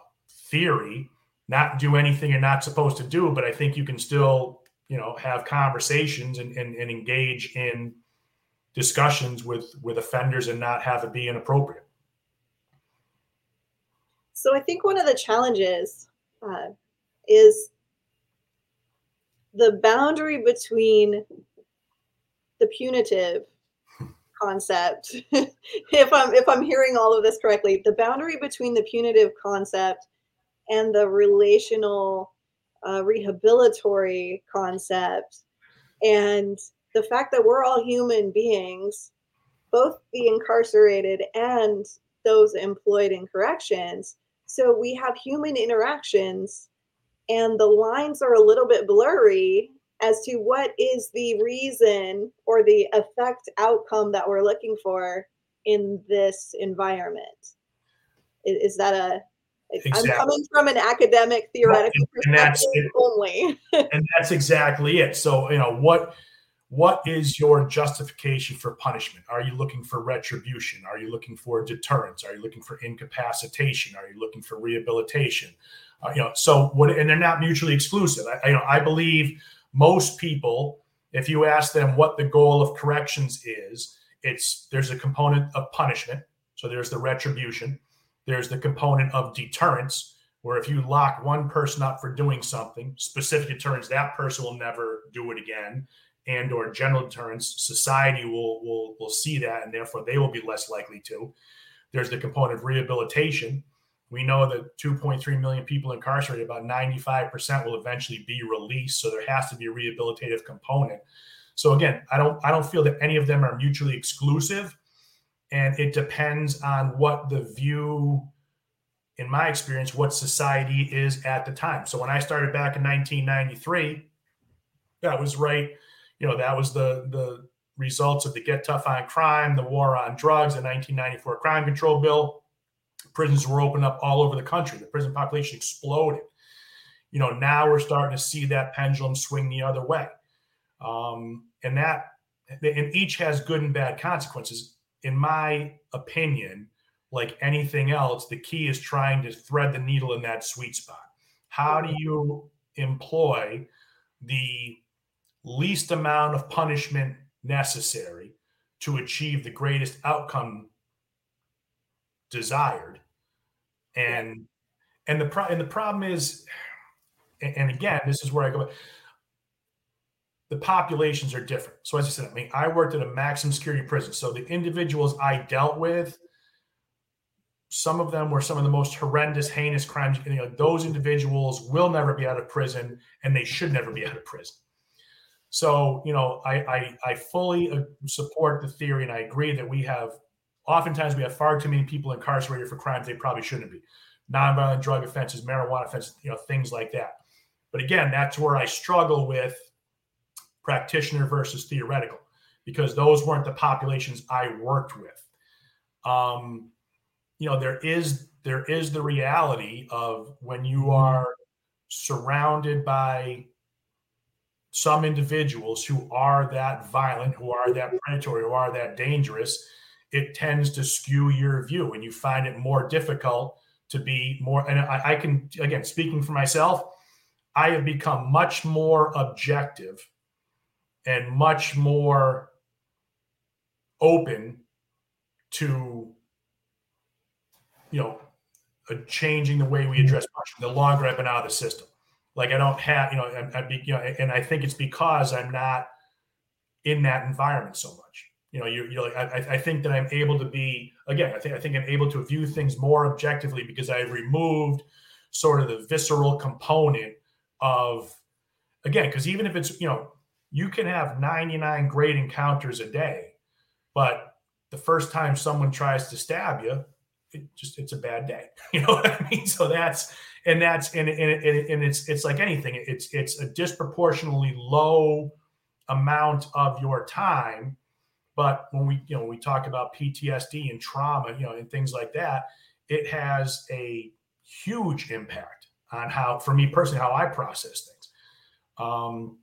theory. Not do anything you're not supposed to do, but I think you can still, you know, have conversations and, and, and engage in discussions with with offenders and not have it be inappropriate. So I think one of the challenges uh, is the boundary between the punitive concept if i'm if i'm hearing all of this correctly the boundary between the punitive concept and the relational uh, rehabilitory concept and the fact that we're all human beings, both the incarcerated and those employed in corrections. So we have human interactions, and the lines are a little bit blurry as to what is the reason or the effect outcome that we're looking for in this environment. Is that a Exactly. I'm coming from an academic theoretical and, and perspective only. and that's exactly it. So, you know, what what is your justification for punishment? Are you looking for retribution? Are you looking for deterrence? Are you looking for incapacitation? Are you looking for rehabilitation? Uh, you know, so what? And they're not mutually exclusive. I, you know, I believe most people, if you ask them what the goal of corrections is, it's there's a component of punishment. So there's the retribution. There's the component of deterrence, where if you lock one person up for doing something, specific deterrence, that person will never do it again and or general deterrence, society will will will see that, and therefore they will be less likely to. There's the component of rehabilitation. We know that 2.3 million people incarcerated, about 95% will eventually be released. So there has to be a rehabilitative component. So again, I don't I don't feel that any of them are mutually exclusive, and it depends on what the view, in my experience, what society is at the time. So when I started back in 1993, that was right you know that was the the results of the Get Tough on Crime, the War on Drugs, the 1994 Crime Control Bill. Prisons were opened up all over the country. The prison population exploded. you know, now we're starting to see that pendulum swing the other way. Um, and that, and each has good and bad consequences. In my opinion, like anything else, the key is trying to thread the needle in that sweet spot. How do you employ the least amount of punishment necessary to achieve the greatest outcome desired? And and the pro- and the problem is, and again, this is where I go. The populations are different. So as I said, I mean, I worked at a maximum security prison. So the individuals I dealt with, some of them were some of the most horrendous, heinous crimes. You know, those individuals will never be out of prison, and they should never be out of prison. So, you know, I, I, I fully uh, support the theory, and I agree that we have oftentimes we have far too many people incarcerated for crimes they probably shouldn't be nonviolent drug offenses, marijuana offenses, you know, things like that. But again, that's where I struggle with practitioner versus theoretical because those weren't the populations I worked with. Um, you know, there is there is the reality of when you are surrounded by some individuals who are that violent, who are that predatory, who are that dangerous, it tends to skew your view and you find it more difficult to be more and I, I, can again speaking for myself i have become much more objective and much more open to you know changing the way we mm-hmm. address punishment the longer i've been out of the system. Like i don't have you know I, I be, you know and i think it's because i'm not in that environment so much. You know, you're, you're like, I, I think that I'm able to be, again, I think, I think I'm able to view things more objectively because I've removed sort of the visceral component of, again, because even if it's, you know, you can have 99 great encounters a day, but the first time someone tries to stab you, it just it's a bad day. You know what I mean? So that's and that's and and, and, it's it's like anything. It's it's a disproportionately low amount of your time but when we, you know, we talk about PTSD and trauma, you know, and things like that, it has a huge impact on how, for me personally, how I process things. Um,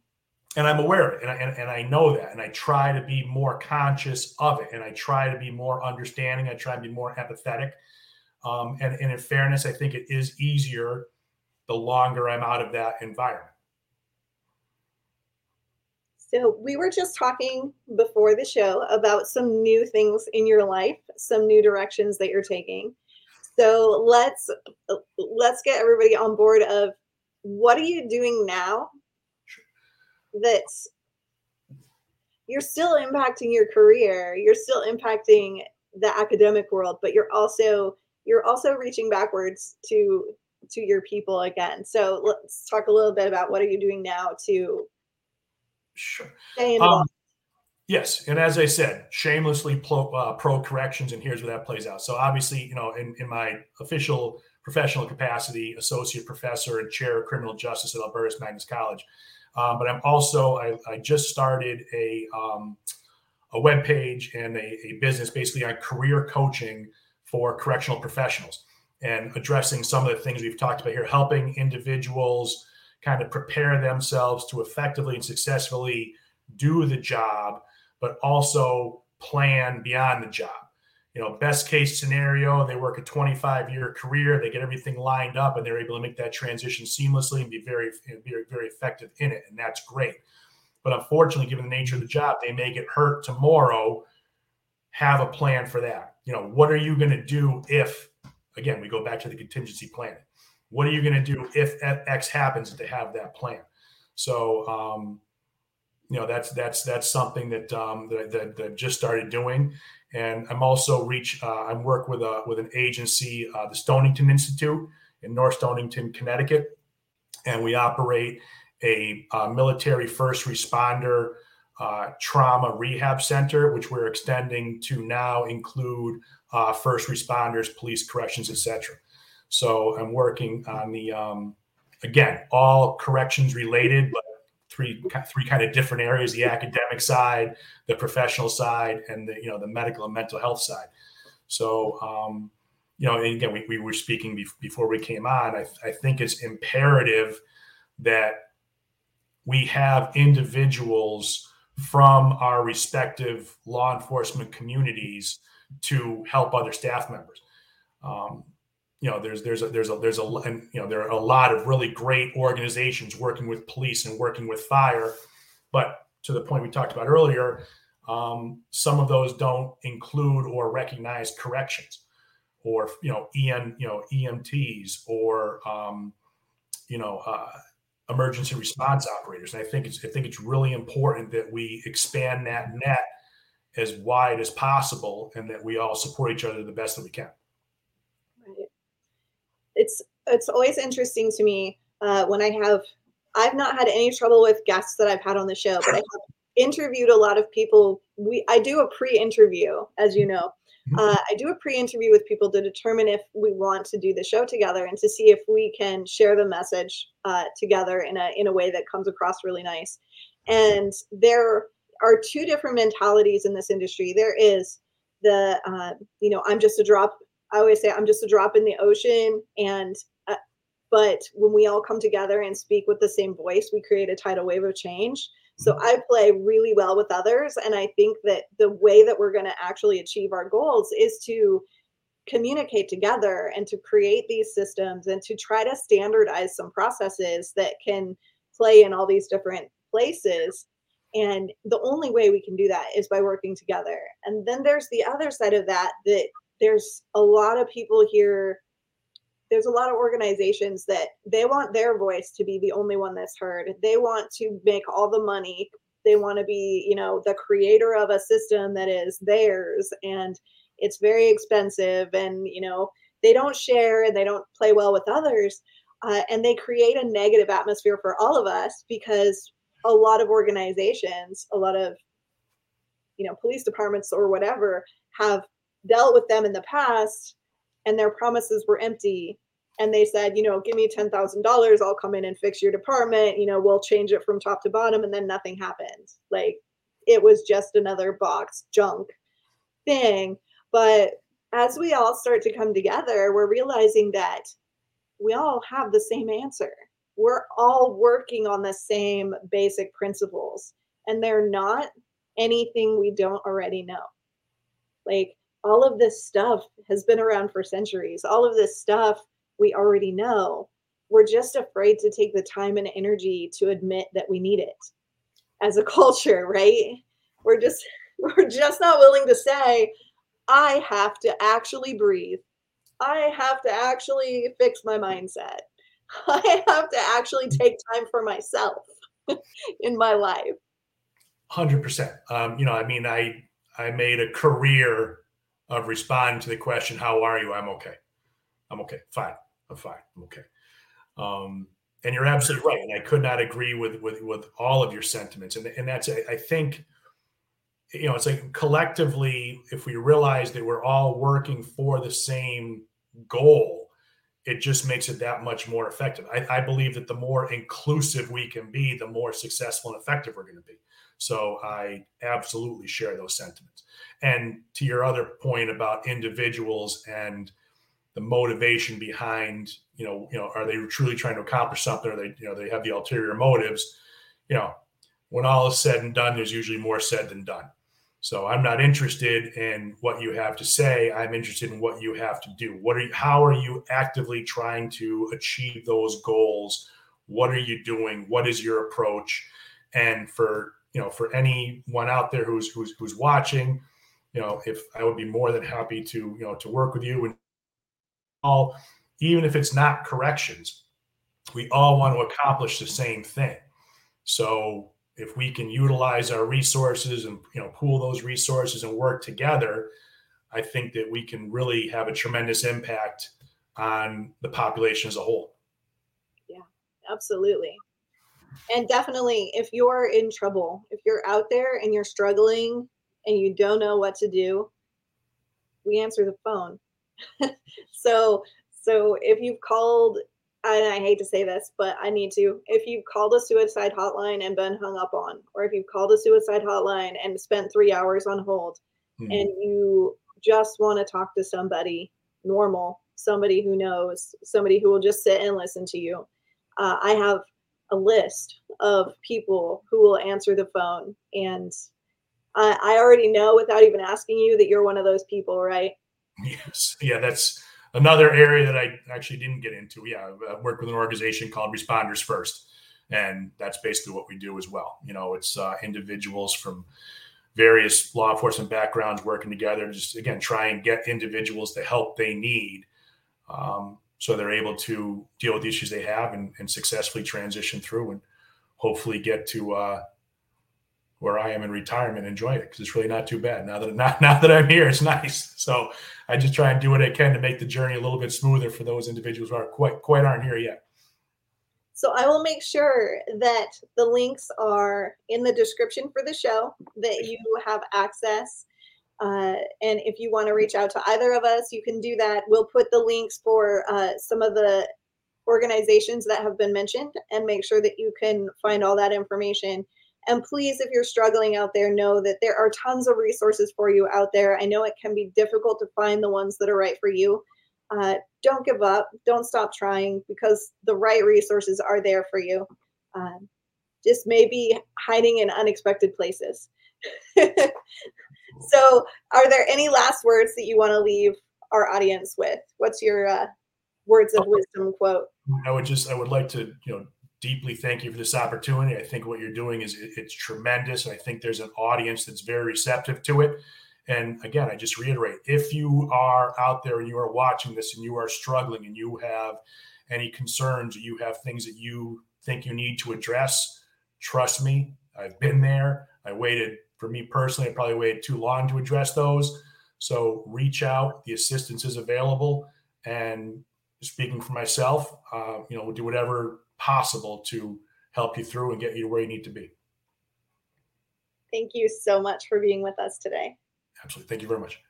and I'm aware of it, and I, and, and I know that, and I try to be more conscious of it, and I try to be more understanding. I try to be more empathetic. Um, and, and in fairness, I think it is easier the longer I'm out of that environment. So, we were just talking before the show about some new things in your life, some new directions that you're taking. So, let's let's get everybody on board of what are you doing now that's you're still impacting your career, you're still impacting the academic world, but you're also you're also reaching backwards to to your people again. So, let's talk a little bit about what are you doing now to Sure. Um, yes, and as I said, shamelessly pro, uh, pro, corrections, and here's where that plays out. So obviously, you know, in, in my official professional capacity, associate professor and chair of criminal justice at Albertus Magnus College, um, but I'm also I, I just started a um, a web page and a, a business basically on career coaching for correctional professionals and addressing some of the things we've talked about here, helping individuals kind of prepare themselves to effectively and successfully do the job, but also plan beyond the job. You know, best case scenario, they work a 25 year career, they get everything lined up, and they're able to make that transition seamlessly and be very, very, very effective in it. And that's great. But unfortunately, given the nature of the job, they may get hurt tomorrow. Have a plan for that. You know, what are you going to do if, again, we go back to the contingency planning? What are you going to do if X happens to have that plan? So, um, you know, that's that's that's something that um, that, that, that just started doing, and I'm also reach. Uh, I'm work with a with an agency, uh, the Stonington Institute in North Stonington, Connecticut, and we operate a uh, military first responder uh, trauma rehab center, which we're extending to now include uh, first responders, police, corrections, etc. So I'm working on the um, again all corrections related, but three three kind of different areas: the academic side, the professional side, and the you know the medical and mental health side. So um, you know, again, we, we were speaking before we came on. I, I think it's imperative that we have individuals from our respective law enforcement communities to help other staff members. Um, you know, there's there's a there's a there's a and, you know there are a lot of really great organizations working with police and working with fire, but to the point we talked about earlier, um, some of those don't include or recognize corrections, or you know EM you know EMTs or um, you know uh, emergency response operators. And I think it's I think it's really important that we expand that net as wide as possible, and that we all support each other the best that we can it's it's always interesting to me uh, when I have I've not had any trouble with guests that I've had on the show, but I have interviewed a lot of people. We I do a pre-interview, as you know. Mm-hmm. Uh, I do a pre-interview with people to determine if we want to do the show together and to see if we can share the message uh, together in a in a way that comes across really nice. And there are two different mentalities in this industry. There is the uh, you know I'm just a drop I always say I'm just a drop in the ocean. And, uh, but when we all come together and speak with the same voice, we create a tidal wave of change. So mm-hmm. I play really well with others. And I think that the way that we're going to actually achieve our goals is to communicate together and to create these systems and to try to standardize some processes that can play in all these different places. And the only way we can do that is by working together. And then there's the other side of that that there's a lot of people here there's a lot of organizations that they want their voice to be the only one that's heard. They want to make all the money. They want to be you know the creator of a system that is theirs and it's very expensive and you know they don't share and they don't play well with others uh, and they create a negative atmosphere for all of us because a lot of organizations a lot of you know police departments or whatever have dealt with them in the past and their promises were empty. And they said you know give me $10000 i'll come in and fix your department you know we'll change it from top to bottom and then nothing happened. Like it was just another box junk thing. But as we all start to come together we're realizing that we all have the same answer. We're all working on the same basic principles and they're not anything we don't already know. Like all of this stuff has been around for centuries. All of this stuff we already know. We're just afraid to take the time and energy to admit that we need it as a culture, right? We're just we're just not willing to say I have to actually breathe. I have to actually fix my mindset. I have to actually take time for myself in my life. 100%. Um, you know, I mean, I I made a career of responding to the question, "How are you?" I'm okay. I'm okay. Fine. I'm fine. I'm okay. Um, and you're absolutely right. And I could not agree with with with all of your sentiments. And and that's I think you know it's like collectively, if we realize that we're all working for the same goal, it just makes it that much more effective. I, I believe that the more inclusive we can be, the more successful and effective we're going to be. So I absolutely share those sentiments. And to your other point about individuals and the motivation behind, you know, you know, are they truly trying to accomplish something? Or they, you know, they have the ulterior motives. You know, when all is said and done, there's usually more said than done. So I'm not interested in what you have to say. I'm interested in what you have to do. What are you, how are you actively trying to achieve those goals? What are you doing? What is your approach? And for you know, for anyone out there who's who's who's watching, you know, if I would be more than happy to, you know, to work with you and all, even if it's not corrections, we all want to accomplish the same thing. So if we can utilize our resources and you know pool those resources and work together, I think that we can really have a tremendous impact on the population as a whole. Yeah, absolutely and definitely if you're in trouble if you're out there and you're struggling and you don't know what to do we answer the phone so so if you've called and i hate to say this but i need to if you've called a suicide hotline and been hung up on or if you've called a suicide hotline and spent three hours on hold hmm. and you just want to talk to somebody normal somebody who knows somebody who will just sit and listen to you uh, i have a list of people who will answer the phone. And I, I already know without even asking you that you're one of those people, right? Yes. Yeah, that's another area that I actually didn't get into. Yeah, I work with an organization called Responders First, and that's basically what we do as well. You know, it's uh, individuals from various law enforcement backgrounds working together, just again try and get individuals the help they need, um, so they're able to deal with the issues they have and, and successfully transition through and hopefully get to uh, where I am in retirement, and enjoy it because it's really not too bad now that now, now that I'm here. It's nice. So I just try and do what I can to make the journey a little bit smoother for those individuals who are quite quite aren't here yet. So I will make sure that the links are in the description for the show that you have access. Uh, and if you want to reach out to either of us, you can do that. We'll put the links for uh, some of the organizations that have been mentioned and make sure that you can find all that information and please, if you're struggling out there, know that there are tons of resources for you out there. I know it can be difficult to find the ones that are right for you. Uh, don't give up. Don't stop trying because the right resources are there for you. Uh, just maybe hiding in unexpected places. so, are there any last words that you want to leave our audience with? What's your uh, words of wisdom quote? I would just, I would like to, you know, deeply thank you for this opportunity. I think what you're doing is it's tremendous. I think there's an audience that's very receptive to it. And again, I just reiterate if you are out there and you are watching this and you are struggling and you have any concerns, you have things that you think you need to address, trust me, I've been there. I waited, for me personally, I probably waited too long to address those. So reach out, the assistance is available. And speaking for myself, uh, you know, we'll do whatever possible to help you through and get you where you need to be. Thank you so much for being with us today. Absolutely. Thank you very much.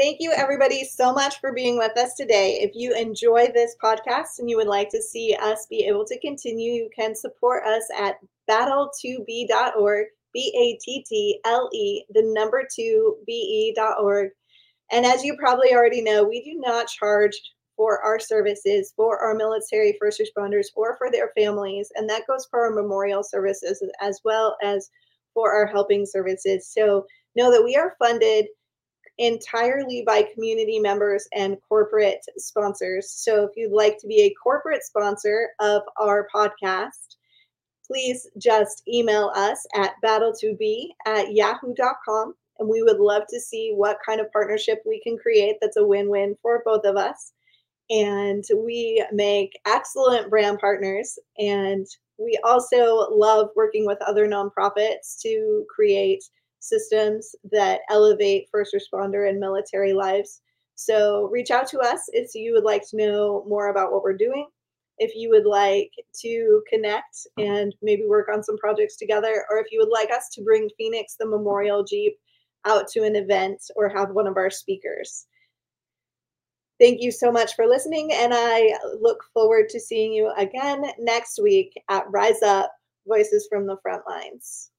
Thank you, everybody, so much for being with us today. If you enjoy this podcast and you would like to see us be able to continue, you can support us at battle2be.org, B A T T L E, the number two, B E.org. And as you probably already know, we do not charge for our services for our military first responders or for their families. And that goes for our memorial services as well as for our helping services. So know that we are funded entirely by community members and corporate sponsors. So if you'd like to be a corporate sponsor of our podcast, please just email us at battle2be at yahoo.com. And we would love to see what kind of partnership we can create that's a win win for both of us and we make excellent brand partners and we also love working with other nonprofits to create systems that elevate first responder and military lives so reach out to us if you would like to know more about what we're doing if you would like to connect and maybe work on some projects together or if you would like us to bring phoenix the memorial jeep out to an event or have one of our speakers Thank you so much for listening, and I look forward to seeing you again next week at Rise Up Voices from the Front Lines.